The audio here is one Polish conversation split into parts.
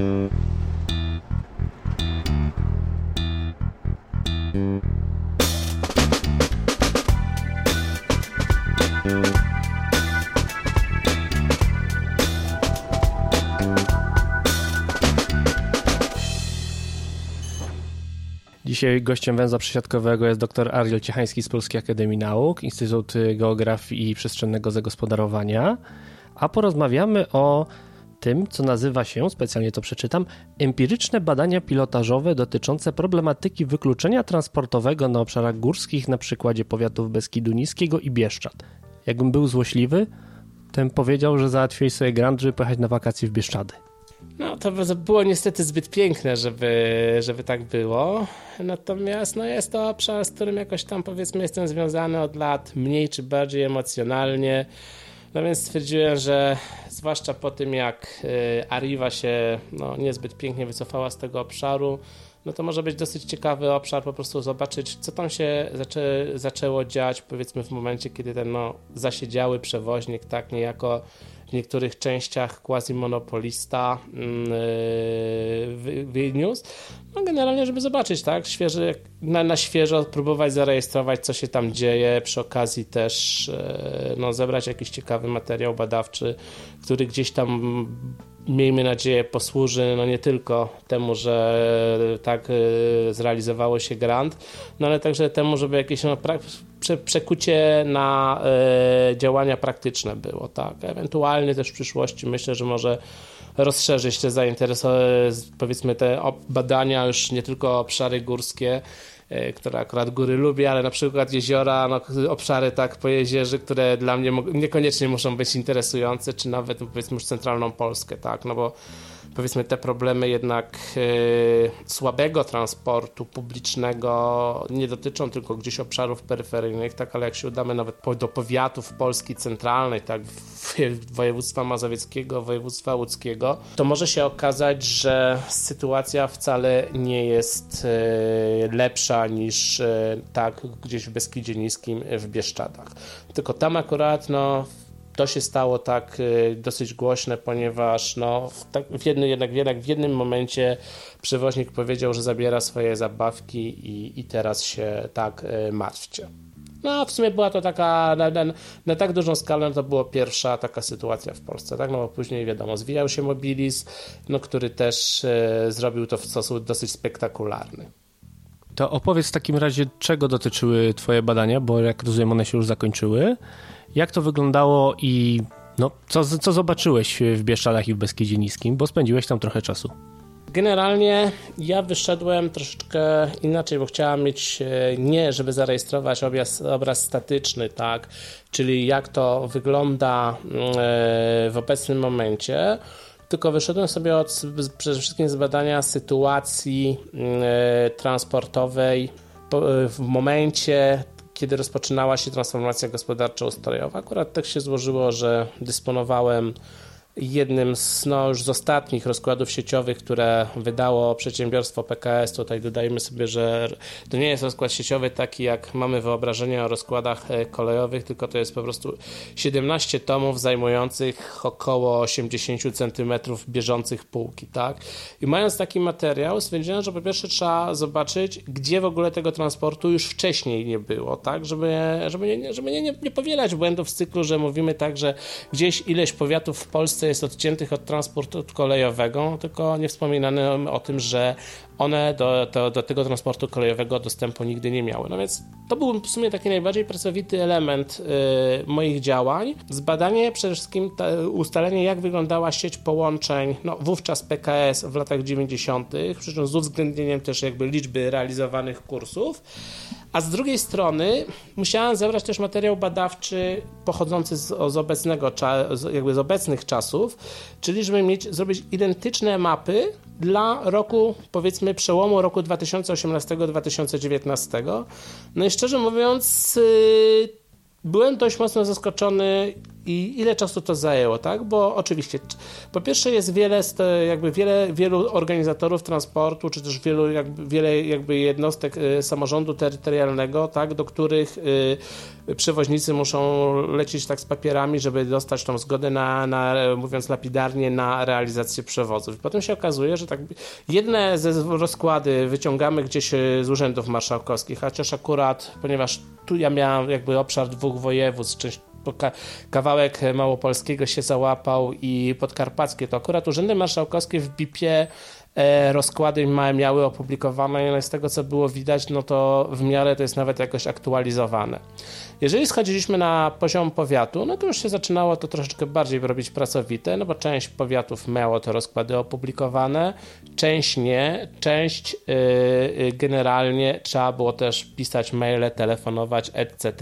Mm-hmm. Dzisiaj gościem węza przesiadkowego jest dr Ariel Ciechański z Polskiej Akademii Nauk, Instytut Geografii i Przestrzennego Zagospodarowania, a porozmawiamy o tym, co nazywa się, specjalnie to przeczytam, empiryczne badania pilotażowe dotyczące problematyki wykluczenia transportowego na obszarach górskich na przykładzie powiatów Beskidu Niskiego i Bieszczad. Jakbym był złośliwy, bym powiedział, że załatwiłeś sobie grant, żeby pojechać na wakacje w Bieszczady. No, to było niestety zbyt piękne, żeby, żeby tak było. Natomiast no, jest to obszar, z którym jakoś tam powiedzmy jestem związany od lat mniej czy bardziej emocjonalnie. No więc stwierdziłem, że zwłaszcza po tym jak y, Arriva się no, niezbyt pięknie wycofała z tego obszaru, no to może być dosyć ciekawy obszar, po prostu zobaczyć, co tam się zaczę, zaczęło dziać, powiedzmy w momencie, kiedy ten no, zasiedziały przewoźnik tak niejako w niektórych częściach quasi-monopolista yy, wyniósł. No generalnie, żeby zobaczyć, tak, świeży, na, na świeżo próbować zarejestrować, co się tam dzieje, przy okazji też yy, no, zebrać jakiś ciekawy materiał badawczy, który gdzieś tam miejmy nadzieję, posłuży no nie tylko temu, że tak y, zrealizowało się grant, no ale także temu, żeby jakieś no, prze, przekucie na y, działania praktyczne było, tak. Ewentualnie też w przyszłości myślę, że może rozszerzyć te zainteresowanie, powiedzmy te badania już nie tylko obszary górskie, które akurat góry lubię, ale na przykład jeziora, no, obszary tak po jeziorze, które dla mnie niekoniecznie muszą być interesujące, czy nawet powiedzmy już centralną Polskę, tak, no bo powiedzmy te problemy jednak yy, słabego transportu publicznego nie dotyczą tylko gdzieś obszarów peryferyjnych, tak, ale jak się udamy nawet do powiatów Polski centralnej, tak, województwa mazowieckiego, województwa łódzkiego, to może się okazać, że sytuacja wcale nie jest yy, lepsza niż yy, tak gdzieś w Beskidzie Niskim w Bieszczadach. Tylko tam akurat no to się stało tak y, dosyć głośne, ponieważ no, w, tak, w, jednym, jednak, jednak w jednym momencie przewoźnik powiedział, że zabiera swoje zabawki i, i teraz się tak y, martwcie. No, w sumie była to taka, na, na, na, tak dużą skalę, to była pierwsza taka sytuacja w Polsce, tak? No bo później, wiadomo, zwijał się Mobilis, no, który też e, zrobił to w sposób dosyć spektakularny. To opowiedz w takim razie, czego dotyczyły Twoje badania, bo jak rozumiem, one się już zakończyły. Jak to wyglądało i no, co, co zobaczyłeś w Bieszczadach i w Beskidzie Niskim, bo spędziłeś tam trochę czasu? Generalnie ja wyszedłem troszeczkę inaczej, bo chciałem mieć e, nie, żeby zarejestrować obraz, obraz statyczny, tak, czyli jak to wygląda e, w obecnym momencie, tylko wyszedłem sobie od, przede wszystkim z badania sytuacji e, transportowej w momencie kiedy rozpoczynała się transformacja gospodarczo-ustrojowa. Akurat tak się złożyło, że dysponowałem jednym z, no, już z ostatnich rozkładów sieciowych, które wydało przedsiębiorstwo PKS. Tutaj dodajmy sobie, że to nie jest rozkład sieciowy taki, jak mamy wyobrażenie o rozkładach e, kolejowych, tylko to jest po prostu 17 tomów zajmujących około 80 cm bieżących półki, tak? I mając taki materiał, stwierdziłem, że po pierwsze trzeba zobaczyć, gdzie w ogóle tego transportu już wcześniej nie było, tak? Żeby, żeby, nie, żeby nie, nie, nie powielać błędów z cyklu, że mówimy tak, że gdzieś ileś powiatów w Polsce jest odciętych od transportu kolejowego, tylko nie wspominano o tym, że one do, do, do, tego transportu kolejowego dostępu nigdy nie miały. No więc to był w sumie taki najbardziej pracowity element y, moich działań. Zbadanie przede wszystkim ustalenie, jak wyglądała sieć połączeń, no wówczas PKS w latach 90., przy czym z uwzględnieniem też jakby liczby realizowanych kursów. A z drugiej strony musiałem zebrać też materiał badawczy pochodzący z, z obecnego, jakby z obecnych czasów, czyli żeby mieć, zrobić identyczne mapy dla roku, powiedzmy, przełomu roku 2018-2019. No i szczerze mówiąc, yy, byłem dość mocno zaskoczony i ile czasu to zajęło, tak? Bo oczywiście, po pierwsze jest wiele, jakby wiele, wielu organizatorów transportu, czy też wielu, jakby, wiele jakby jednostek y, samorządu terytorialnego, tak? Do których y, przewoźnicy muszą lecieć tak z papierami, żeby dostać tą zgodę na, na mówiąc lapidarnie, na realizację przewozów. Potem się okazuje, że tak jedne ze rozkłady wyciągamy gdzieś y, z urzędów marszałkowskich, chociaż akurat, ponieważ tu ja miałem jakby obszar dwóch województw, część kawałek małopolskiego się załapał i podkarpackie, to akurat urzędy marszałkowskie w BIP-ie rozkłady miały opublikowane i z tego co było widać, no to w miarę to jest nawet jakoś aktualizowane. Jeżeli schodziliśmy na poziom powiatu, no to już się zaczynało to troszeczkę bardziej robić pracowite, no bo część powiatów miało te rozkłady opublikowane, część nie, część yy, generalnie trzeba było też pisać maile, telefonować, etc.,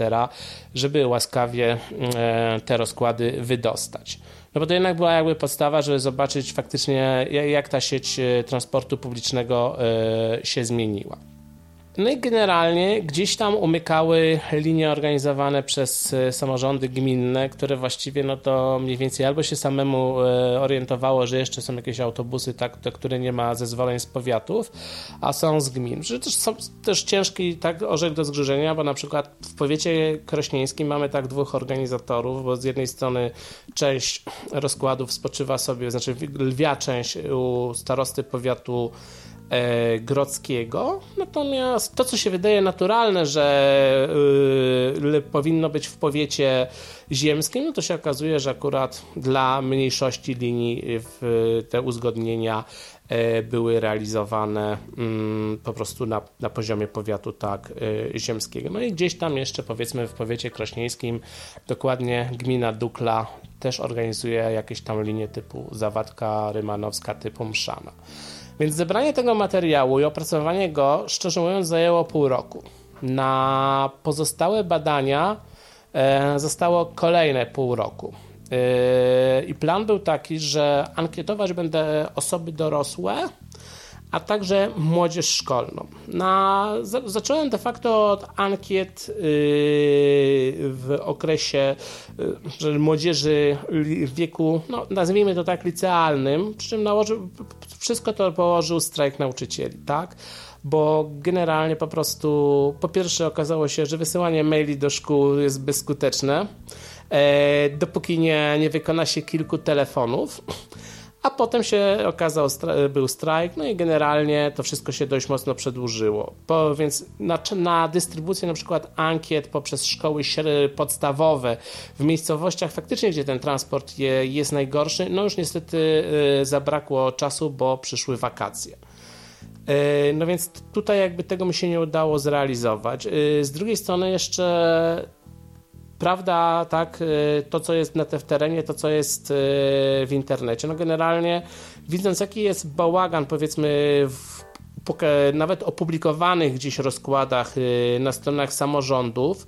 żeby łaskawie yy, te rozkłady wydostać. No bo to jednak była jakby podstawa, żeby zobaczyć faktycznie, jak ta sieć e, transportu publicznego e, się zmieniła. No i generalnie gdzieś tam umykały linie organizowane przez e, samorządy gminne, które właściwie no to mniej więcej albo się samemu e, orientowało, że jeszcze są jakieś autobusy, tak, te, które nie ma zezwoleń z powiatów, a są z gmin. Że też są też ciężki tak orzech do zgrzeszenia, bo na przykład w powiecie krośnieńskim mamy tak dwóch organizatorów, bo z jednej strony część rozkładów spoczywa sobie, znaczy lwia część u starosty powiatu e, Grodzkiego. Natomiast to, co się wydaje naturalne, że y, powinno być w powiecie ziemskim, no to się okazuje, że akurat dla mniejszości linii w, te uzgodnienia e, były realizowane mm, po prostu na, na poziomie powiatu tak e, ziemskiego. No i gdzieś tam jeszcze powiedzmy w powiecie krośnieńskim dokładnie gmina Dukla też organizuje jakieś tam linie typu Zawadka Rymanowska typu Mszana. Więc zebranie tego materiału i opracowanie go, szczerze mówiąc, zajęło pół roku. Na pozostałe badania e, zostało kolejne pół roku. E, I plan był taki, że ankietować będę osoby dorosłe, a także młodzież szkolną. Na, zacząłem de facto od ankiet yy, w okresie yy, młodzieży w wieku, no, nazwijmy to tak, licealnym, przy czym nałożył, wszystko to położył strajk nauczycieli, tak? Bo generalnie po prostu, po pierwsze okazało się, że wysyłanie maili do szkół jest bezskuteczne, e, dopóki nie, nie wykona się kilku telefonów a potem się okazał, był strajk, no i generalnie to wszystko się dość mocno przedłużyło. Po, więc na, na dystrybucję na przykład ankiet poprzez szkoły podstawowe w miejscowościach faktycznie, gdzie ten transport je, jest najgorszy, no już niestety y, zabrakło czasu, bo przyszły wakacje. Y, no więc tutaj jakby tego mi się nie udało zrealizować. Y, z drugiej strony jeszcze prawda, tak, y, to co jest na te, w terenie, to co jest y, w internecie. No generalnie widząc jaki jest bałagan powiedzmy w nawet opublikowanych gdzieś rozkładach y, na stronach samorządów,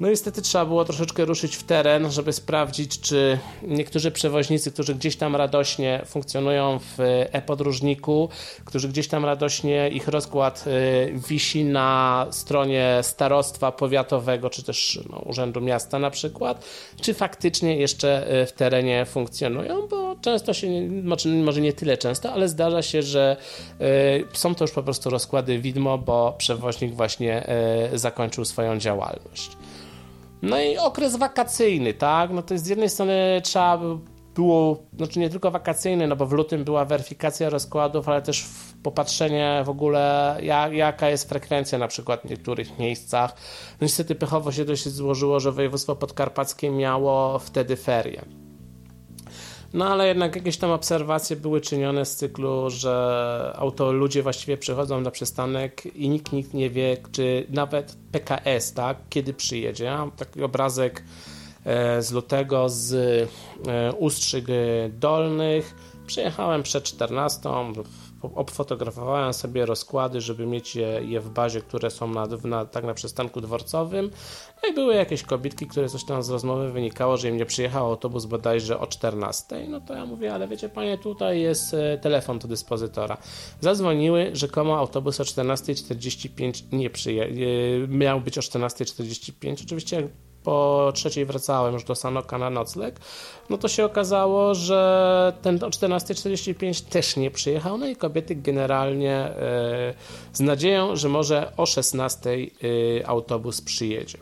no niestety trzeba było troszeczkę ruszyć w teren, żeby sprawdzić, czy niektórzy przewoźnicy, którzy gdzieś tam radośnie funkcjonują w e-podróżniku, którzy gdzieś tam radośnie ich rozkład y, wisi na stronie starostwa powiatowego, czy też no, Urzędu Miasta na przykład, czy faktycznie jeszcze y, w terenie funkcjonują, bo często się, może nie tyle często, ale zdarza się, że y, są to już po prostu rozkłady widmo, bo przewoźnik właśnie zakończył swoją działalność. No i okres wakacyjny, tak? No to jest z jednej strony trzeba było, znaczy nie tylko wakacyjny, no bo w lutym była weryfikacja rozkładów, ale też popatrzenie w ogóle, jak, jaka jest frekwencja na przykład w niektórych miejscach. No niestety pechowo się dość złożyło, że województwo podkarpackie miało wtedy ferie. No ale jednak jakieś tam obserwacje były czynione z cyklu, że auto ludzie właściwie przychodzą na przystanek i nikt, nikt nie wie, czy nawet PKS, tak, kiedy przyjedzie. Taki obrazek e, z lutego z e, Ustrzyg Dolnych. Przyjechałem przed 14 obfotografowałem sobie rozkłady, żeby mieć je, je w bazie, które są na, na, tak na przystanku dworcowym. No i były jakieś kobietki, które coś tam z rozmowy wynikało, że im nie przyjechał autobus bodajże o 14. No to ja mówię, ale wiecie panie, tutaj jest e, telefon do dyspozytora. Zadzwoniły, rzekomo autobus o 14.45 nie przyjechał, miał być o 14.45. Oczywiście po trzeciej wracałem już do Sanoka na nocleg, no to się okazało, że ten o 14.45 też nie przyjechał, no i kobiety generalnie e, z nadzieją, że może o 16.00 e, autobus przyjedzie.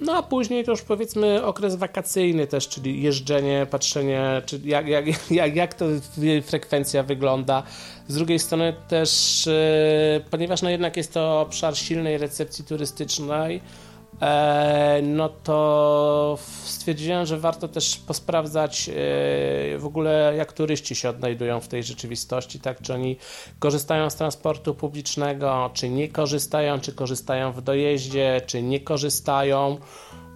No a później to już powiedzmy okres wakacyjny też, czyli jeżdżenie, patrzenie, czy jak, jak, jak, jak to frekwencja wygląda. Z drugiej strony też, e, ponieważ no jednak jest to obszar silnej recepcji turystycznej, no to stwierdziłem, że warto też posprawdzać e, w ogóle, jak turyści się odnajdują w tej rzeczywistości, tak? Czy oni korzystają z transportu publicznego, czy nie korzystają, czy korzystają w dojeździe, czy nie korzystają.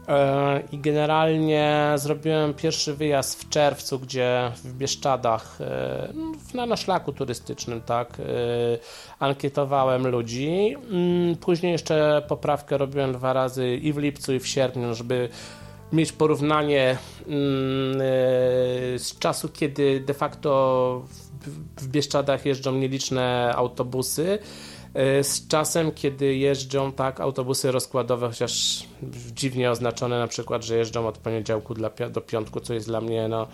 E, I generalnie zrobiłem pierwszy wyjazd w czerwcu, gdzie w Bieszczadach, e, na, na szlaku turystycznym, tak, e, ankietowałem ludzi. Mm, później jeszcze poprawkę robiłem dwa razy i w lipcu, i w sierpniu, żeby mieć porównanie mm, z czasu, kiedy de facto w Bieszczadach jeżdżą nieliczne autobusy z czasem, kiedy jeżdżą tak autobusy rozkładowe, chociaż dziwnie oznaczone na przykład, że jeżdżą od poniedziałku do piątku, co jest dla mnie no,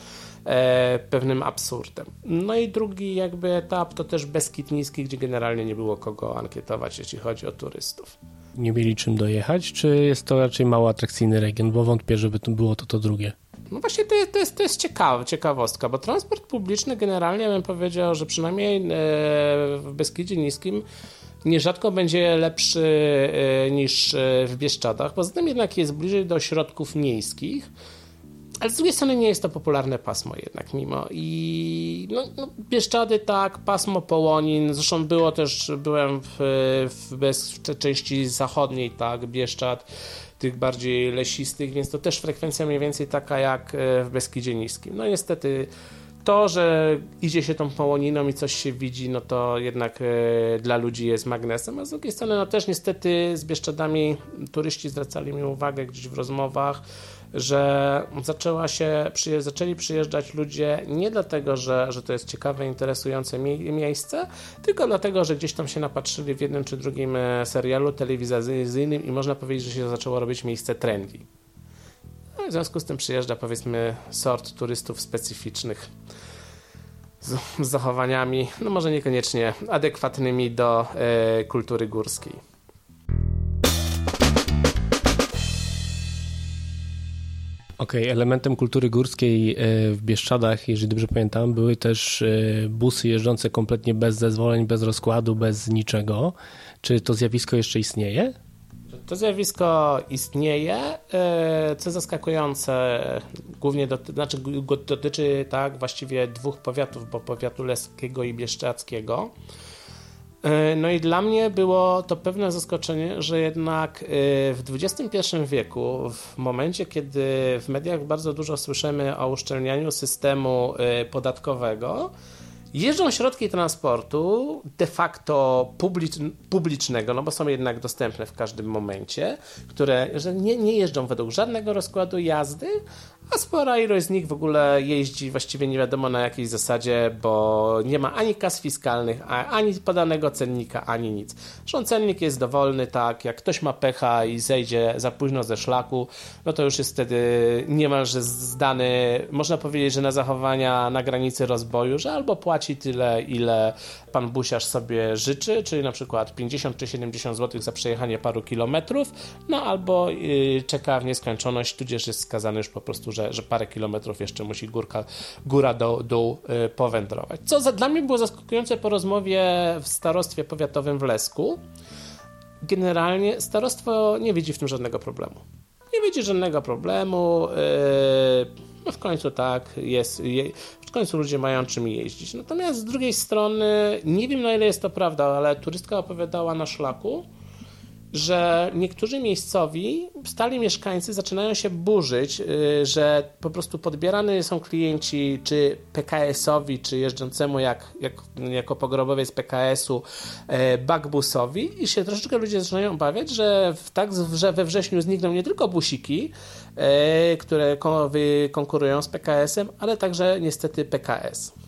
e, pewnym absurdem. No i drugi jakby etap to też Beskid Niski, gdzie generalnie nie było kogo ankietować, jeśli chodzi o turystów. Nie mieli czym dojechać, czy jest to raczej mało atrakcyjny region, bo wątpię, żeby to było to to drugie. No właśnie to jest, to jest, to jest ciekawe, ciekawostka, bo transport publiczny generalnie bym powiedział, że przynajmniej e, w Beskidzie Niskim nierzadko będzie lepszy e, niż e, w Bieszczadach. Poza tym jednak jest bliżej do środków miejskich. Ale z drugiej strony nie jest to popularne pasmo jednak mimo. I no, no Bieszczady tak, pasmo Połonin, zresztą było też, byłem w, w, bez, w części zachodniej, tak, Bieszczad, tych bardziej lesistych, więc to też frekwencja mniej więcej taka jak e, w Beskidzie Niskim. No niestety to, że idzie się tą połoniną i coś się widzi, no to jednak e, dla ludzi jest magnesem, a z drugiej strony no też niestety z Bieszczadami turyści zwracali mi uwagę gdzieś w rozmowach, że zaczęła się, przyje, zaczęli przyjeżdżać ludzie nie dlatego, że, że to jest ciekawe, interesujące mie miejsce, tylko dlatego, że gdzieś tam się napatrzyli w jednym czy drugim e, serialu telewizyjnym i można powiedzieć, że się zaczęło robić miejsce trendy. No w związku z tym przyjeżdża powiedzmy sort turystów specyficznych z, z zachowaniami, no może niekoniecznie adekwatnymi do e, kultury górskiej. Okej, okay, elementem kultury górskiej e, w Bieszczadach, jeżeli dobrze pamiętam, były też e, busy jeżdżące kompletnie bez zezwoleń, bez rozkładu, bez niczego. Czy to zjawisko jeszcze istnieje? To zjawisko istnieje, e, co zaskakujące, głównie doty, znaczy, dotyczy tak właściwie dwóch powiatów, bo powiatu leskiego i bieszczadzkiego. E, no i dla mnie było to pewne zaskoczenie, że jednak e, w XXI wieku, w momencie, kiedy w mediach bardzo dużo słyszymy o uszczelnianiu systemu podatkowego, Jeżdżą środki transportu de facto publicznego, no bo są jednak dostępne w każdym momencie, które nie, nie jeżdżą według żadnego rozkładu jazdy, a spora ilość z nich w ogóle jeździ właściwie nie wiadomo na jakiej zasadzie, bo nie ma ani kas fiskalnych, ani podanego cennika, ani nic. Zresztą cennik jest dowolny, tak, jak ktoś ma pecha i zejdzie za późno ze szlaku, no to już jest wtedy niemalże zdany, można powiedzieć, że na zachowania na granicy rozboju, że albo płaci tyle, ile pan busiarz sobie życzy, czyli na przykład 50 czy 70 zł za przejechanie paru kilometrów, no albo yy, czeka w nieskończoność, tudzież jest skazany już po prostu że, że parę kilometrów jeszcze musi górka, góra do dół y, powędrować. Co za, dla mnie było zaskakujące po rozmowie w starostwie powiatowym w Lesku. Generalnie starostwo nie widzi w tym żadnego problemu. Nie widzi żadnego problemu. Yy, no w końcu tak, jest, je, w końcu ludzie mają czym jeździć. Natomiast z drugiej strony, nie wiem na ile jest to prawda, ale turystka opowiadała na szlaku, że niektórzy miejscowi, stali mieszkańcy zaczynają się burzyć, y, że po prostu podbierane są klienci czy PKS-owi, czy jeżdżącemu jak, jak, jako pogrobowiec PKS-u e, bagbusowi i się troszeczkę ludzie zaczynają obawiać, że, w, tak, że we wrześniu znikną nie tylko busiki, e, które konkurują z PKS-em, ale także niestety PKS.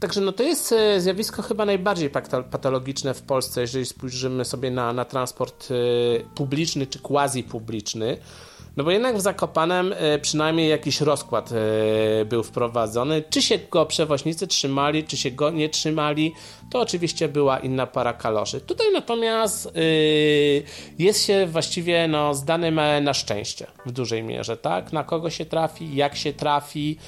Także no to jest zjawisko chyba najbardziej patologiczne w Polsce, jeżeli spojrzymy sobie na, na transport publiczny czy quasi publiczny. No bo jednak w Zakopanem e, przynajmniej jakiś rozkład e, był wprowadzony. Czy się go przewoźnicy trzymali, czy się go nie trzymali, to oczywiście była inna para kaloszy. Tutaj natomiast e, jest się właściwie no, zdany na szczęście w dużej mierze, tak? Na kogo się trafi, jak się trafi.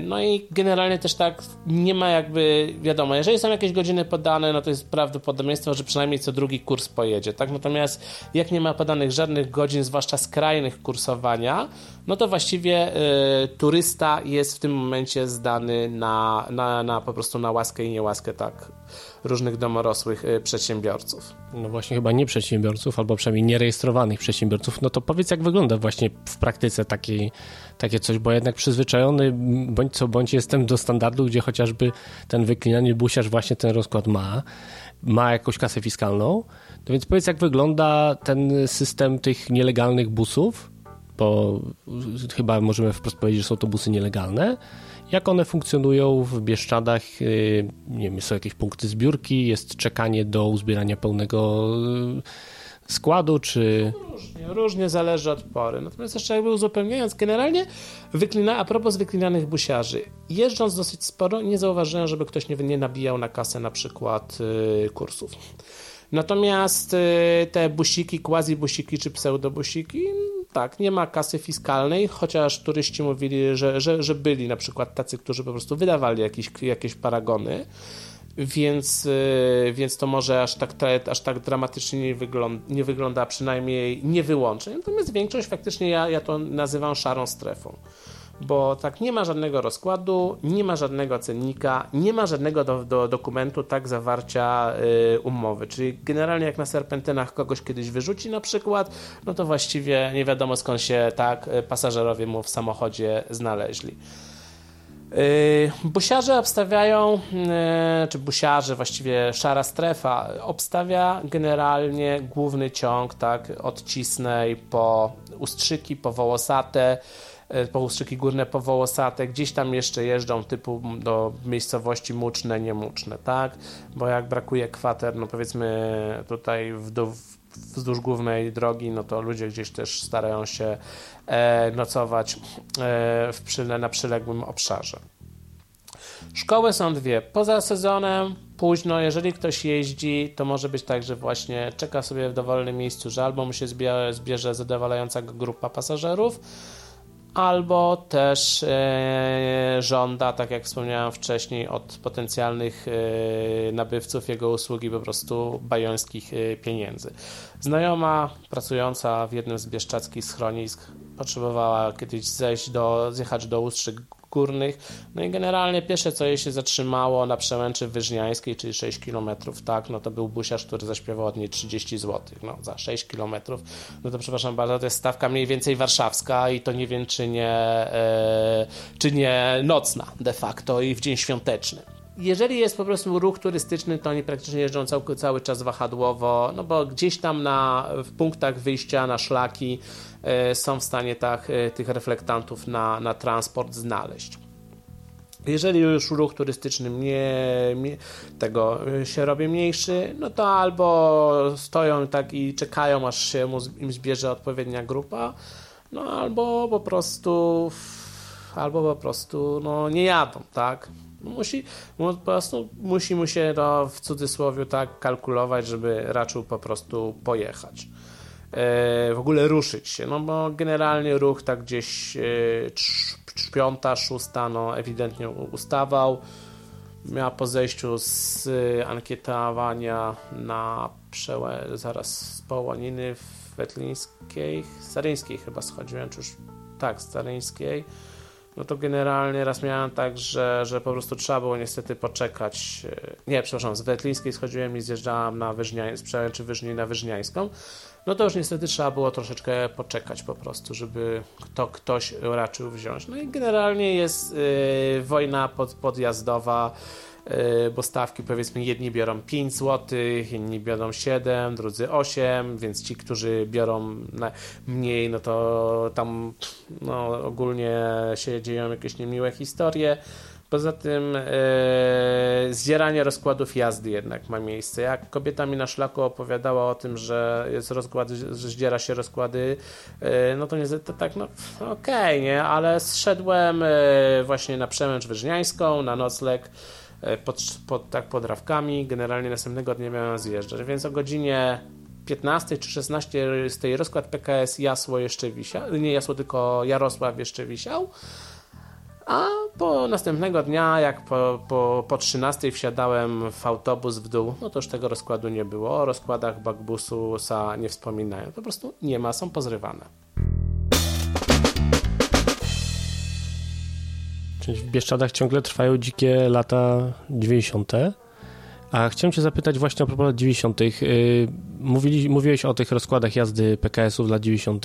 No i generalnie też tak nie ma jakby, wiadomo, jeżeli są jakieś godziny podane, no to jest prawdopodobieństwo, że przynajmniej co drugi kurs pojedzie, tak? Natomiast jak nie ma podanych żadnych godzin, zwłaszcza skrajnych kursowania, no to właściwie y, turysta jest w tym momencie zdany na, na, na po prostu na łaskę i niełaskę tak różnych domorosłych y, przedsiębiorców. No właśnie chyba nie przedsiębiorców, albo przynajmniej nierejestrowanych przedsiębiorców. No to powiedz jak wygląda właśnie w praktyce taki, takie coś, bo jednak przyzwyczajony bądź co bądź jestem do standardu, gdzie chociażby ten wyklinany busiarz właśnie ten rozkład ma, ma jakąś kasę fiskalną. No więc powiedz jak wygląda ten system tych nielegalnych busów, bo chyba możemy wprost powiedzieć, że są to busy nielegalne. Jak one funkcjonują w Bieszczadach? Y, nie wiem, są jakieś punkty zbiórki, jest czekanie do uzbierania pełnego y, składu, czy... Różnie, różnie zależy od pory. Natomiast jeszcze jakby uzupełniając, generalnie wyklina, a propos wyklinanych busiarzy, jeżdżąc dosyć sporo, nie zauważyłem, żeby ktoś nie, nie nabijał na kasę na przykład yy, kursów. Natomiast yy, te busiki, quasi-busiki czy pseudobusiki, tak, nie ma kasy fiskalnej, chociaż turyści mówili, że, że, że byli na przykład tacy, którzy po prostu wydawali jakieś, jakieś paragony, więc, y, więc to może aż tak, aż tak dramatycznie nie wygląda, nie wygląda, przynajmniej nie wyłącznie. Natomiast większość faktycznie ja, ja to nazywam szarą strefą bo tak nie ma żadnego rozkładu, nie ma żadnego cennika, nie ma żadnego do, do dokumentu tak zawarcia y, umowy. Czyli generalnie jak na serpentynach kogoś kiedyś wyrzuci na przykład, no to właściwie nie wiadomo skąd się tak y, pasażerowie mu w samochodzie znaleźli. Yy, busiarze obstawiają, yy, czy busiarze, właściwie szara strefa, obstawia generalnie główny ciąg, tak, od Cisnej po Ustrzyki, po Wołosate, połustrzyki górne powołosate, gdzieś tam jeszcze jeżdżą typu do miejscowości muczne, niemuczne, tak? Bo jak brakuje kwater, no powiedzmy tutaj w, wzdłuż głównej drogi, no to ludzie gdzieś też starają się e, nocować e, w na przyległym obszarze. Szkoły są dwie. Poza sezonem, późno, jeżeli ktoś jeździ, to może być tak, że właśnie czeka sobie w dowolnym miejscu, że albo mu się zbierze, zbierze zadowalająca grupa pasażerów, albo też e, żąda, tak jak wspomniałem wcześniej, od potencjalnych e, nabywców jego usługi po prostu bajońskich e, pieniędzy. Znajoma pracująca w jednym z bieszczadzkich schronisk potrzebowała kiedyś zejść do, zjechać do Ustrzyk No i generalnie pierwsze, co jej się zatrzymało na przełęczy wyżniańskiej, czyli 6 km, tak, no to był busiarz, który zaśpiewał od niej 30 zł, no za 6 km. No to przepraszam bardzo, to jest stawka mniej więcej warszawska i to nie wiem, czy nie, e, czy nie nocna de facto i w dzień świąteczny jeżeli jest po prostu ruch turystyczny, to oni praktycznie jeżdżą cały, cały czas wahadłowo, no bo gdzieś tam na, w punktach wyjścia na szlaki e, są w stanie tak, e, tych reflektantów na, na transport znaleźć. Jeżeli już ruch turystyczny mnie, mnie, tego e, się robi mniejszy, no to albo stoją tak i czekają, aż się im zbierze odpowiednia grupa, no albo po prostu albo po prostu no, nie jadą, tak? Musi, po prostu musi mu się to w cudzysłowie tak kalkulować, żeby raczył po prostu pojechać. E, w ogóle ruszyć się, no bo generalnie ruch tak gdzieś e, piąta, szósta, no ewidentnie ustawał. Miała po zejściu z ankietowania na przełę, zaraz z Połoniny w Wetlińskiej, Staryńskiej chyba schodziłem, czy już tak, Staryńskiej no to generalnie raz miałem tak, że, że po prostu trzeba było niestety poczekać. E, nie, przepraszam, z Wetlińskiej schodziłem i zjeżdżałem na Wyżniań, z czy Wyżni na Wyżniańską. No to już niestety trzeba było troszeczkę poczekać po prostu, żeby to ktoś raczył wziąć. No i generalnie jest yy, wojna pod, podjazdowa bo stawki powiedzmy jedni biorą 5 zł, inni biorą 7, drudzy 8, więc ci, którzy biorą mniej, no to tam no, ogólnie się dzieją jakieś niemiłe historie. Poza tym e, zdzieranie rozkładów jazdy jednak ma miejsce. Jak kobieta mi na szlaku opowiadała o tym, że jest rozkład, że zdziera się rozkłady, e, no to nie to tak, no okej, okay, nie, ale zszedłem e, właśnie na Przemęcz Wyżniańską, na nocleg e, pod, pod, tak pod Rawkami. Generalnie następnego dnia miałem zjeżdżać, więc o godzinie 15 czy 16 z tej rozkład PKS Jasło jeszcze wisiał, nie Jasło, tylko Jarosław jeszcze wisiał. A po następnego dnia, jak po, po, po 13 wsiadałem w autobus w dół, no to już tego rozkładu nie było. O rozkładach Bagbususa nie wspominają. Po prostu nie ma, są pozrywane. Czyli w Bieszczadach ciągle trwają dzikie lata 90. A chciałem Cię zapytać właśnie a propos lat 90. Mówili, mówiłeś o tych rozkładach jazdy PKS-ów lat 90.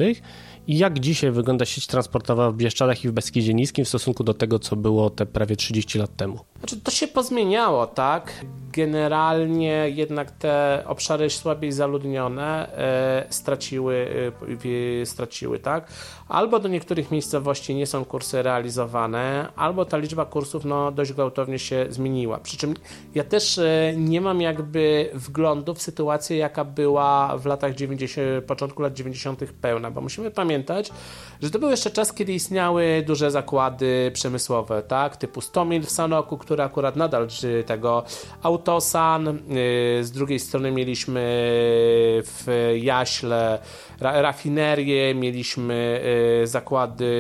I jak dzisiaj wygląda sieć transportowa w Bieszczadach i w Beskidzie Niskim w stosunku do tego, co było te prawie 30 lat temu? Znaczy, to się pozmieniało, tak? Generalnie jednak te obszary słabiej zaludnione e, straciły, e, straciły, tak? Albo do niektórych miejscowości nie są kursy realizowane, albo ta liczba kursów no, dość gwałtownie się zmieniła. Przy czym ja też e, nie mam jakby wglądu w sytuację, jaka była w latach 90, początku lat 90. pełna, bo musimy pamiętać, że to był jeszcze czas, kiedy istniały duże zakłady przemysłowe, tak? Typu Stomil w Sanoku, który akurat nadal tego Autosan. Y, z drugiej strony mieliśmy w Jaśle rafinerię, mieliśmy y, zakłady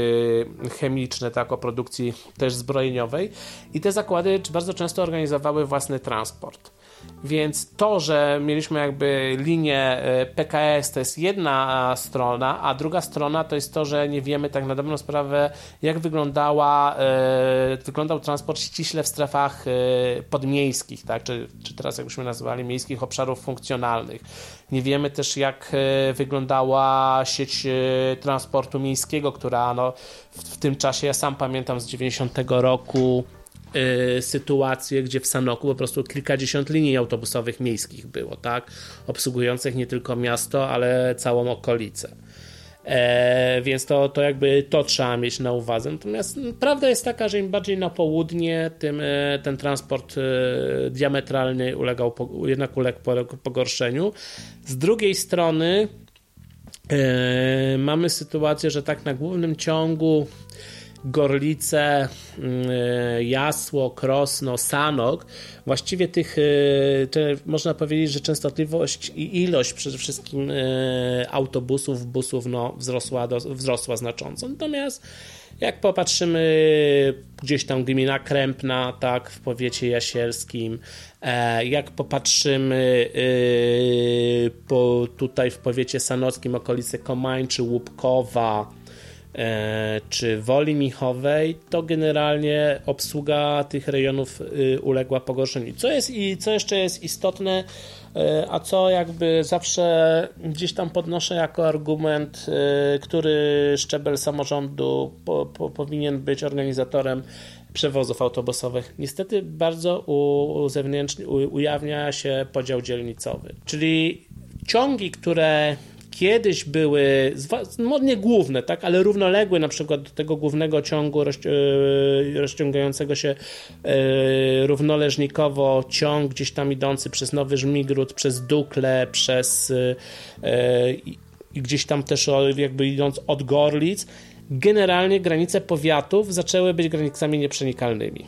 chemiczne, tak, o produkcji też zbrojeniowej i te zakłady bardzo często organizowały własny transport. Więc to, że mieliśmy jakby linię e, PKS, to jest jedna strona, a druga strona to jest to, że nie wiemy tak na dobrą sprawę, jak wyglądała, e, wyglądał transport ściśle w strefach e, podmiejskich, tak? czy, czy teraz jakbyśmy nazywali miejskich obszarów funkcjonalnych. Nie wiemy też, jak wyglądała sieć transportu miejskiego, która no, w, w tym czasie, ja sam pamiętam z 90 roku, Y, sytuacje, gdzie w Sanoku po prostu kilkadziesiąt linii autobusowych miejskich było, tak? Obsługujących nie tylko miasto, ale całą okolicę. E, więc to, to jakby to trzeba mieć na uwadze. Natomiast prawda jest taka, że im bardziej na południe, tym e, ten transport e, diametralny ulegał, jednak uległ pogorszeniu. Z drugiej strony e, mamy sytuację, że tak na głównym ciągu Gorlice, mm, e, Jasło, Krosno, Sanok, właściwie tych, e, można powiedzieć, że częstotliwość i ilość przede wszystkim e, autobusów, busów no, wzrosła, wzrosła znacząco. Natomiast jak popatrzymy gdzieś tam gmina Krępna, tak, w powiecie jasielskim, jak popatrzymy po, tutaj w powiecie sanockim, okolice Komań czy Łupkowa, E, czy Woli Michowej, to generalnie obsługa tych rejonów y, uległa pogorszeniu. Co jest i co jeszcze jest istotne, e, a co jakby zawsze gdzieś tam podnoszę jako argument, e, który szczebel samorządu po, po, powinien być organizatorem przewozów autobusowych. Niestety bardzo u, zewnętrznie ujawnia się podział dzielnicowy, czyli ciągi, które kiedyś były, no nie główne, tak, ale równoległe na przykład do tego głównego ciągu e, rozciągającego się e, równoleżnikowo ciąg gdzieś tam idący przez Nowy Żmigród, przez Dukle, przez e, i gdzieś tam też jakby idąc od Gorlic, generalnie granice powiatów zaczęły być granicami nieprzenikalnymi.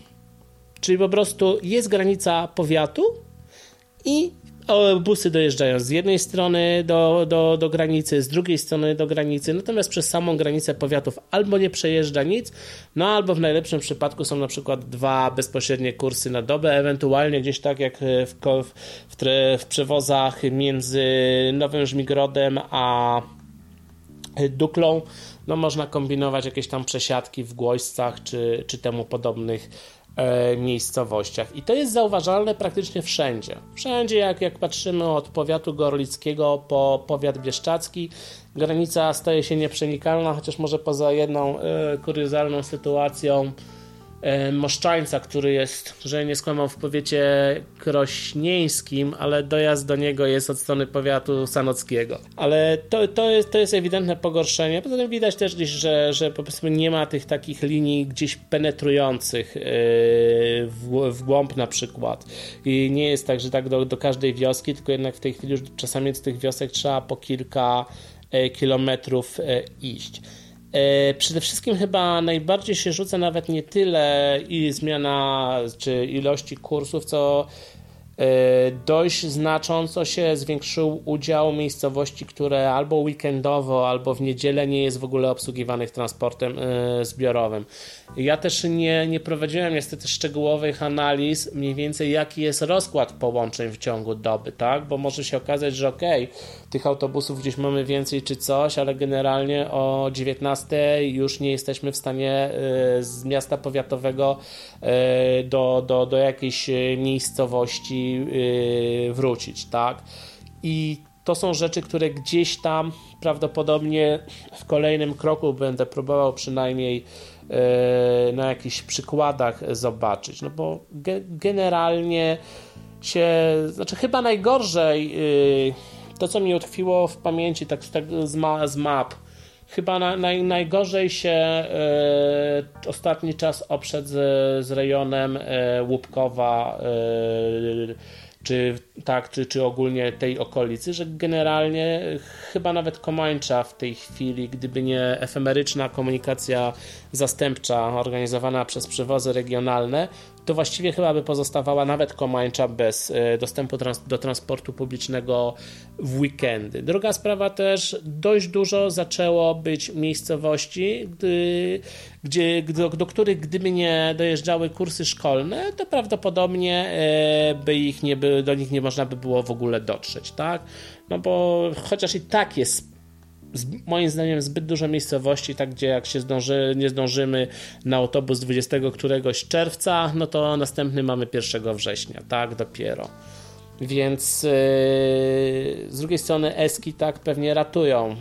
Czyli po prostu jest granica powiatu i busy dojeżdżają z jednej strony do, do, do granicy, z drugiej strony do granicy, natomiast przez samą granicę powiatów albo nie przejeżdża nic, no albo w najlepszym przypadku są na przykład dwa bezpośrednie kursy na dobę, ewentualnie gdzieś tak jak w, w, w, w przewozach między Nowym Żmigrodem a Duklą, no można kombinować jakieś tam przesiadki w Głoścach czy, czy temu podobnych E, miejscowościach. I to jest zauważalne praktycznie wszędzie. Wszędzie, jak, jak patrzymy od powiatu gorlickiego po powiat bieszczacki, granica staje się nieprzenikalna, chociaż może poza jedną e, kuriozalną sytuacją e, Moszczańca, który jest, że nie skłamał w powiecie krośnieńskim, ale dojazd do niego jest od strony powiatu sanockiego. Ale to, to, jest, to jest ewidentne pogorszenie. Poza tym widać też gdzieś, że, że po prostu nie ma tych takich linii gdzieś penetrujących e, w, w głąb na przykład. I nie jest tak, że tak do, do każdej wioski, tylko jednak w tej chwili już czasami z tych wiosek trzeba po kilka e, kilometrów iść. E, przede wszystkim chyba najbardziej się rzuca nawet nie tyle i zmiana czy ilości kursów, co dość znacząco się zwiększył udział miejscowości, które albo weekendowo, albo w niedzielę nie jest w ogóle obsługiwanych transportem e, zbiorowym. Ja też nie, nie prowadziłem niestety szczegółowych analiz, mniej więcej jaki jest rozkład połączeń w ciągu doby, tak? Bo może się okazać, że okej, okay, tych autobusów gdzieś mamy więcej czy coś, ale generalnie o 19 już nie jesteśmy w stanie y, z miasta powiatowego do, do, do jakiejś miejscowości y, wrócić, tak? I to są rzeczy, które gdzieś tam prawdopodobnie w kolejnym kroku będę próbował przynajmniej na jakichś przykładach zobaczyć, no bo generalnie się, znaczy chyba najgorzej to, co mi utkwiło w pamięci tak, tak z, ma, z map, chyba na, naj, najgorzej się e, ostatni czas oprzedł z, z rejonem e, Łupkowa, e, czy tak, czy, czy ogólnie tej okolicy, że generalnie chyba nawet Komańcza w tej chwili, gdyby nie efemeryczna komunikacja zastępcza organizowana przez przewozy regionalne, to właściwie chyba by pozostawała nawet Komańcza bez e, dostępu trans do transportu publicznego w weekendy. Druga sprawa też, dość dużo zaczęło być miejscowości, gdy, gdzie, do, do których gdyby nie dojeżdżały kursy szkolne, to prawdopodobnie e, by ich nie by, do nich nie można by było w ogóle dotrzeć, tak? No bo chociaż i tak jest moim zdaniem zbyt dużo miejscowości, tak gdzie jak się zdąży, nie zdążymy na autobus 20 któregoś czerwca, no to następny mamy 1 września, tak dopiero. Więc yy, z drugiej strony eski tak pewnie ratują yy,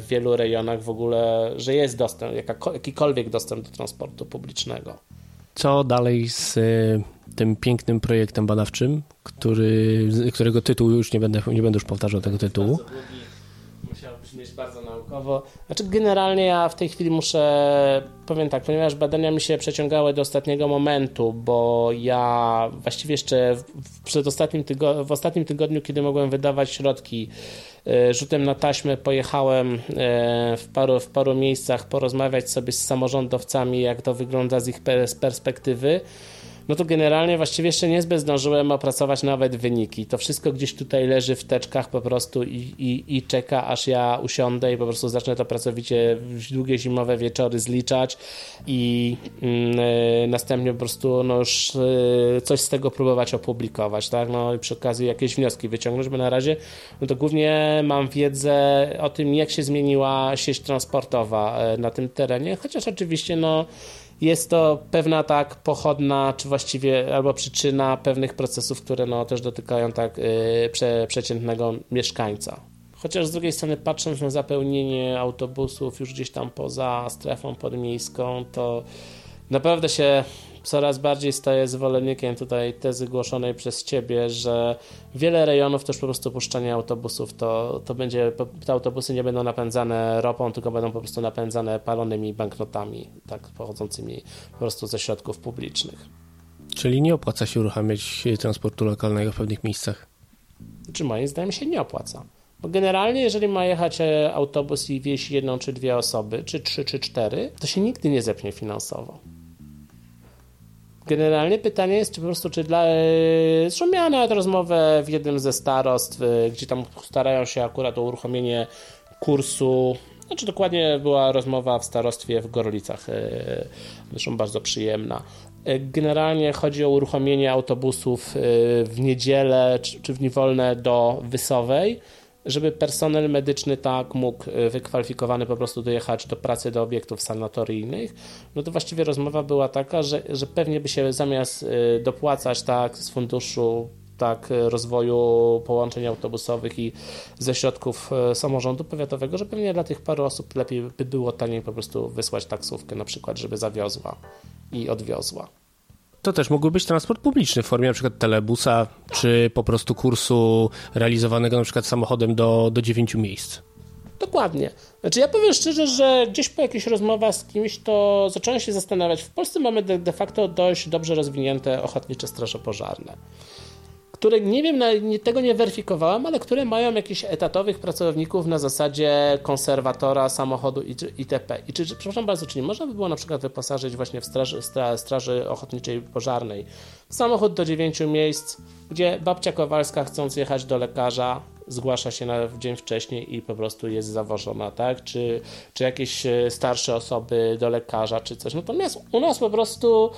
w wielu rejonach w ogóle, że jest dostęp, jakikolwiek dostęp do transportu publicznego. Co dalej z yy, tym pięknym projektem badawczym, który, którego tytuł już nie będę, nie będę już powtarzał tego tytułu brzmieć bardzo naukowo. Znaczy, generalnie ja w tej chwili muszę, powiem tak, ponieważ badania mi się przeciągały do ostatniego momentu, bo ja właściwie jeszcze w, przed ostatnim tygo- w ostatnim tygodniu, kiedy mogłem wydawać środki e, rzutem na taśmę, pojechałem e, w paru, w paru miejscach porozmawiać sobie z samorządowcami, jak to wygląda z ich perspektywy no to generalnie właściwie jeszcze niezbyt zdążyłem opracować nawet wyniki. To wszystko gdzieś tutaj leży w teczkach po prostu i, i, i czeka, aż ja usiądę i po prostu zacznę to pracowicie w długie zimowe wieczory zliczać i yy, następnie po prostu no już yy, coś z tego próbować opublikować, tak? No i przy okazji jakieś wnioski wyciągnąć, bo na razie no to głównie mam wiedzę o tym, jak się zmieniła sieć transportowa e, na tym terenie, chociaż oczywiście no jest to pewna tak pochodna, czy właściwie albo przyczyna pewnych procesów, które no, też dotykają tak yy, prze, przeciętnego mieszkańca. Chociaż z drugiej strony, patrząc na zapełnienie autobusów już gdzieś tam poza strefą podmiejską, to naprawdę się coraz bardziej staję zwolennikiem tutaj tezy głoszonej przez Ciebie, że wiele rejonów też po prostu puszczanie autobusów to, to będzie, te autobusy nie będą napędzane ropą, tylko będą po prostu napędzane palonymi banknotami, tak pochodzącymi po prostu ze środków publicznych. Czyli nie opłaca się uruchamiać transportu lokalnego w pewnych miejscach? Czy moim zdaniem się nie opłaca. Bo generalnie, jeżeli ma jechać e, autobus i wieść jedną czy dwie osoby, czy trzy, czy cztery, to się nigdy nie zepnie finansowo. Generalnie pytanie jest, czy po prostu, czy dla. E, zresztą miałem nawet rozmowę w jednym ze starostw, e, gdzie tam starają się akurat o uruchomienie kursu. Znaczy, dokładnie była rozmowa w starostwie w Gorlicach, e, zresztą bardzo przyjemna. Generalnie chodzi o uruchomienie autobusów w niedzielę czy w dni wolne do Wysowej żeby personel medyczny tak mógł e, wykwalifikowany po prostu dojechać do pracy do obiektów sanatoryjnych, no to właściwie rozmowa była taka, że, że pewnie by się zamiast e, dopłacać tak z funduszu tak, rozwoju połączeń autobusowych i ze środków samorządu powiatowego, że pewnie dla tych paru osób lepiej by było taniej po prostu wysłać taksówkę na przykład, żeby zawiozła i odwiozła. To też mógłby być transport publiczny w formie na przykład telebusa, czy po prostu kursu realizowanego na przykład samochodem do, do 9 miejsc. Dokładnie. Znaczy ja powiem szczerze, że gdzieś po jakichś rozmowach z kimś to zacząłem się zastanawiać. W Polsce mamy de, de facto dość dobrze rozwinięte ochotnicze straże pożarne które nie wiem, tego nie weryfikowałem, ale które mają jakichś etatowych pracowników na zasadzie konserwatora samochodu itp. I czy, przepraszam bardzo, czy nie można by było na przykład wyposażyć właśnie w straży, straży ochotniczej pożarnej samochód do dziewięciu miejsc, gdzie babcia Kowalska chcąc jechać do lekarza zgłasza się na dzień wcześniej i po prostu jest zawożona, tak? Czy, czy jakieś e, starsze osoby do lekarza, czy coś. Natomiast u nas po prostu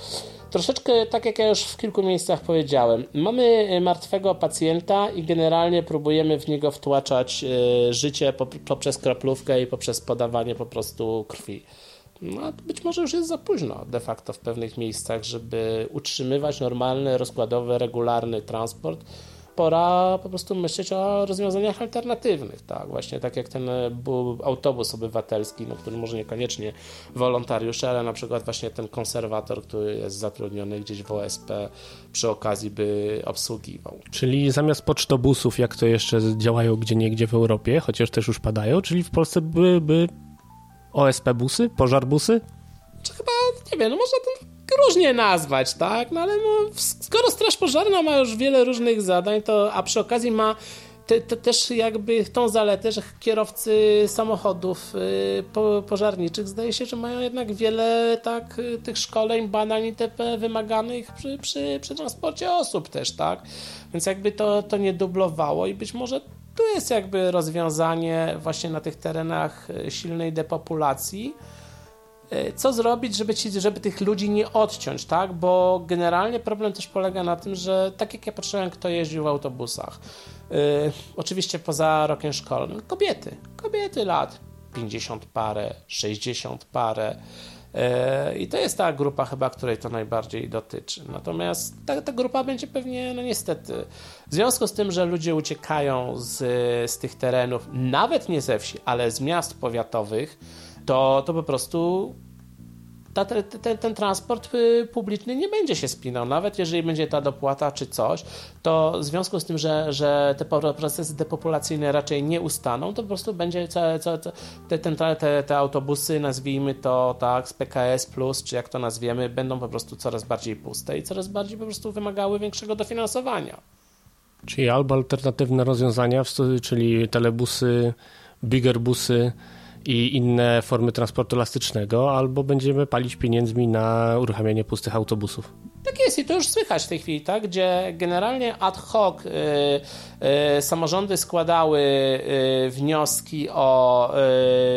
troszeczkę, tak jak ja już w kilku miejscach powiedziałem, mamy e, martwego pacjenta i generalnie próbujemy w niego wtłaczać e, życie poprzez kroplówkę i poprzez podawanie po prostu krwi. No, być może już jest za późno de facto w pewnych miejscach, żeby utrzymywać normalny, rozkładowy, regularny transport pora po prostu myśleć o rozwiązaniach alternatywnych, tak, właśnie tak jak ten e, autobus obywatelski, no, który może niekoniecznie wolontariusze, ale na przykład właśnie ten konserwator, który jest zatrudniony gdzieś w OSP przy okazji by obsługiwał. Czyli zamiast pocztobusów, jak to jeszcze działają gdzie niegdzie w Europie, chociaż też już padają, czyli w Polsce byłyby OSP busy, pożar busy? Czy chyba, nie wiem, no można ten różnie nazwać, tak? No ale no, skoro Straż Pożarna ma już wiele różnych zadań, to a przy okazji ma te, te też jakby tą zaletę, że kierowcy samochodów y, po, pożarniczych zdaje się, że mają jednak wiele tak tych szkoleń, badań itp. wymaganych przy, przy, przy transporcie osób też, tak? Więc jakby to, to nie dublowało i być może tu jest jakby rozwiązanie właśnie na tych terenach y, silnej depopulacji, co zrobić, żeby, ci, żeby tych ludzi nie odciąć, tak? Bo generalnie problem też polega na tym, że tak jak ja patrzyłem, kto jeździł w autobusach, yy, oczywiście poza rokiem szkolnym, kobiety, kobiety lat 50 parę, 60 parę, e, i to jest ta grupa chyba, której to najbardziej dotyczy. Natomiast ta, ta grupa będzie pewnie, no niestety, w związku z tym, że ludzie uciekają z, z tych terenów, nawet nie ze wsi, ale z miast powiatowych, to, to po prostu ta, ten, ten transport y, publiczny nie będzie się spinał. Nawet jeżeli będzie ta dopłata czy coś, to w związku z tym, że, że te procesy depopulacyjne raczej nie ustaną, to po prostu będzie te, te, te, te autobusy, nazwijmy to tak, z PKS, czy jak to nazwiemy, będą po prostu coraz bardziej puste i coraz bardziej po prostu wymagały większego dofinansowania. Czyli albo alternatywne rozwiązania, czyli telebusy, bigger busy, i inne formy transportu elastycznego, albo będziemy palić pieniędzmi na uruchamianie pustych autobusów. Tak jest i to już słychać w tej chwili, tak? gdzie generalnie ad hoc y, y, samorządy składały y, wnioski o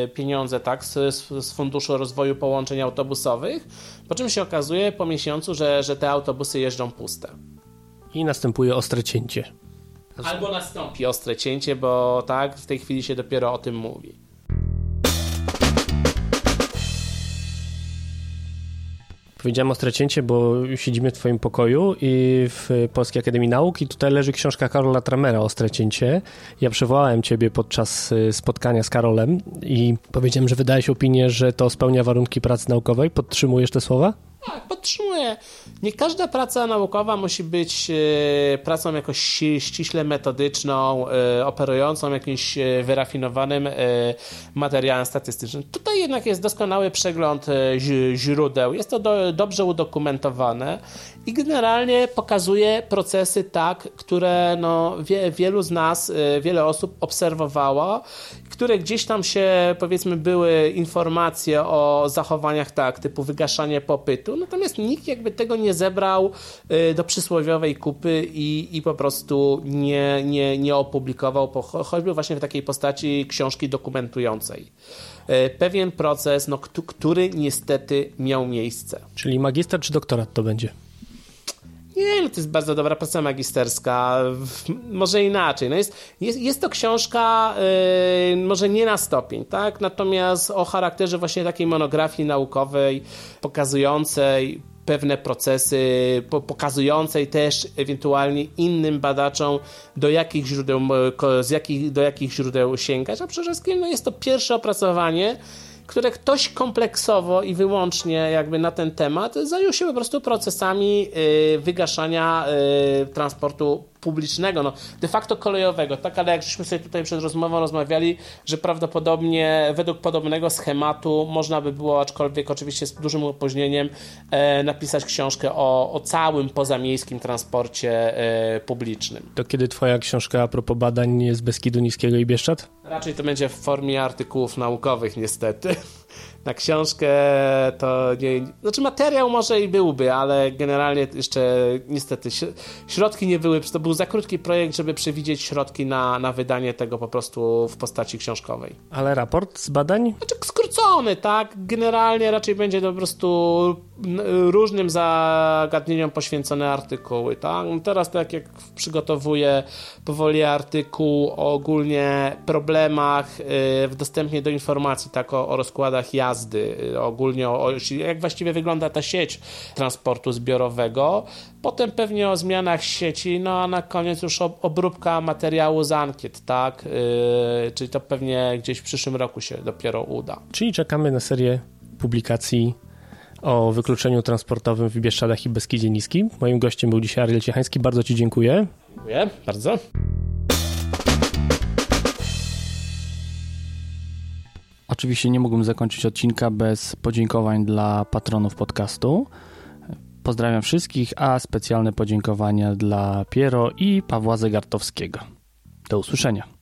y, pieniądze tak? Z, z, Funduszu Rozwoju Połączeń Autobusowych, po czym się okazuje po miesiącu, że, że te autobusy jeżdżą puste. I następuje ostre cięcie. Albo nastąpi ostre cięcie, bo tak, w tej chwili się dopiero o tym mówi. Powiedziałem o stracięcie, bo siedzimy w twoim pokoju i w Polskiej Akademii Nauk i tutaj leży książka Karola Tramera o stracięcie. Ja przywołałem ciebie podczas y, spotkania z Karolem i powiedziałem, że wydałeś opinię, że to spełnia warunki pracy naukowej. Podtrzymujesz te słowa? Tak, podtrzymuję. Nie każda praca naukowa musi być e, pracą jakoś ściśle metodyczną, e, operującą jakimś e, wyrafinowanym materiałem statystycznym. Tutaj jednak jest doskonały przegląd źródeł, jest to do, dobrze udokumentowane i generalnie pokazuje procesy tak, które no, wie, wielu z nas, wiele osób obserwowało, które gdzieś tam się powiedzmy były informacje o zachowaniach tak, typu wygaszanie popytu, natomiast nikt jakby tego nie zebrał y, do przysłowiowej kupy i, i po prostu nie, nie, nie opublikował, choćby właśnie w takiej postaci książki dokumentującej y, pewien proces, no, który niestety miał miejsce. Czyli magister czy doktorat to będzie? Nie, no to jest bardzo dobra praca magisterska. Może inaczej. No jest, jest, jest to książka yy, może nie na stopień, tak? Natomiast o charakterze właśnie takiej monografii naukowej, pokazującej pewne procesy, pokazujące i też ewentualnie innym badaczom, do jakich źródeł, z jakich, do jakich źródeł sięgać, a przede wszystkim no, jest to pierwsze opracowanie, które ktoś kompleksowo i wyłącznie jakby na ten temat zajął się po prostu procesami y, wygaszania y, transportu publicznego, no de facto kolejowego, tak, ale jak żeśmy sobie tutaj przed rozmową rozmawiali, że prawdopodobnie według podobnego schematu można by było, aczkolwiek oczywiście z dużym opóźnieniem, e, napisać książkę o, o całym pozamiejskim transporcie e, publicznym. To kiedy twoja książka a propos badań z Beskidu Niskiego i Bieszczad? Raczej to będzie w formie artykułów naukowych niestety. Na książkę to nie. Znaczy, materiał może i byłby, ale generalnie jeszcze niestety środki nie były. To był za krótki projekt, żeby przewidzieć środki na, na wydanie tego po prostu w postaci książkowej. Ale raport z badań? Znaczy, skrócony, tak? Generalnie raczej będzie po prostu różnym zagadnieniom poświęcone artykuły, tak? No teraz, tak jak przygotowuję powoli artykuł o ogólnie problemach y, w dostępie do informacji, tak? O, o rozkładach jazdy, y, ogólnie o, jak właściwie wygląda ta sieć transportu zbiorowego, potem pewnie o zmianach sieci, no a na koniec już obróbka materiału z ankiet, tak? Yy, czyli to pewnie gdzieś w przyszłym roku się dopiero uda. Czyli czekamy na serię publikacji o wykluczeniu transportowym w Bieszczadach i Beskidzie Niskim. Moim gościem był dzisiaj Ariel Ciechański. Bardzo Ci dziękuję. Dziękuję bardzo. Oczywiście nie mógłbym zakończyć odcinka bez podziękowań dla patronów podcastu. Pozdrawiam wszystkich, a specjalne podziękowania dla Piero i Pawła Zegartowskiego. Do usłyszenia.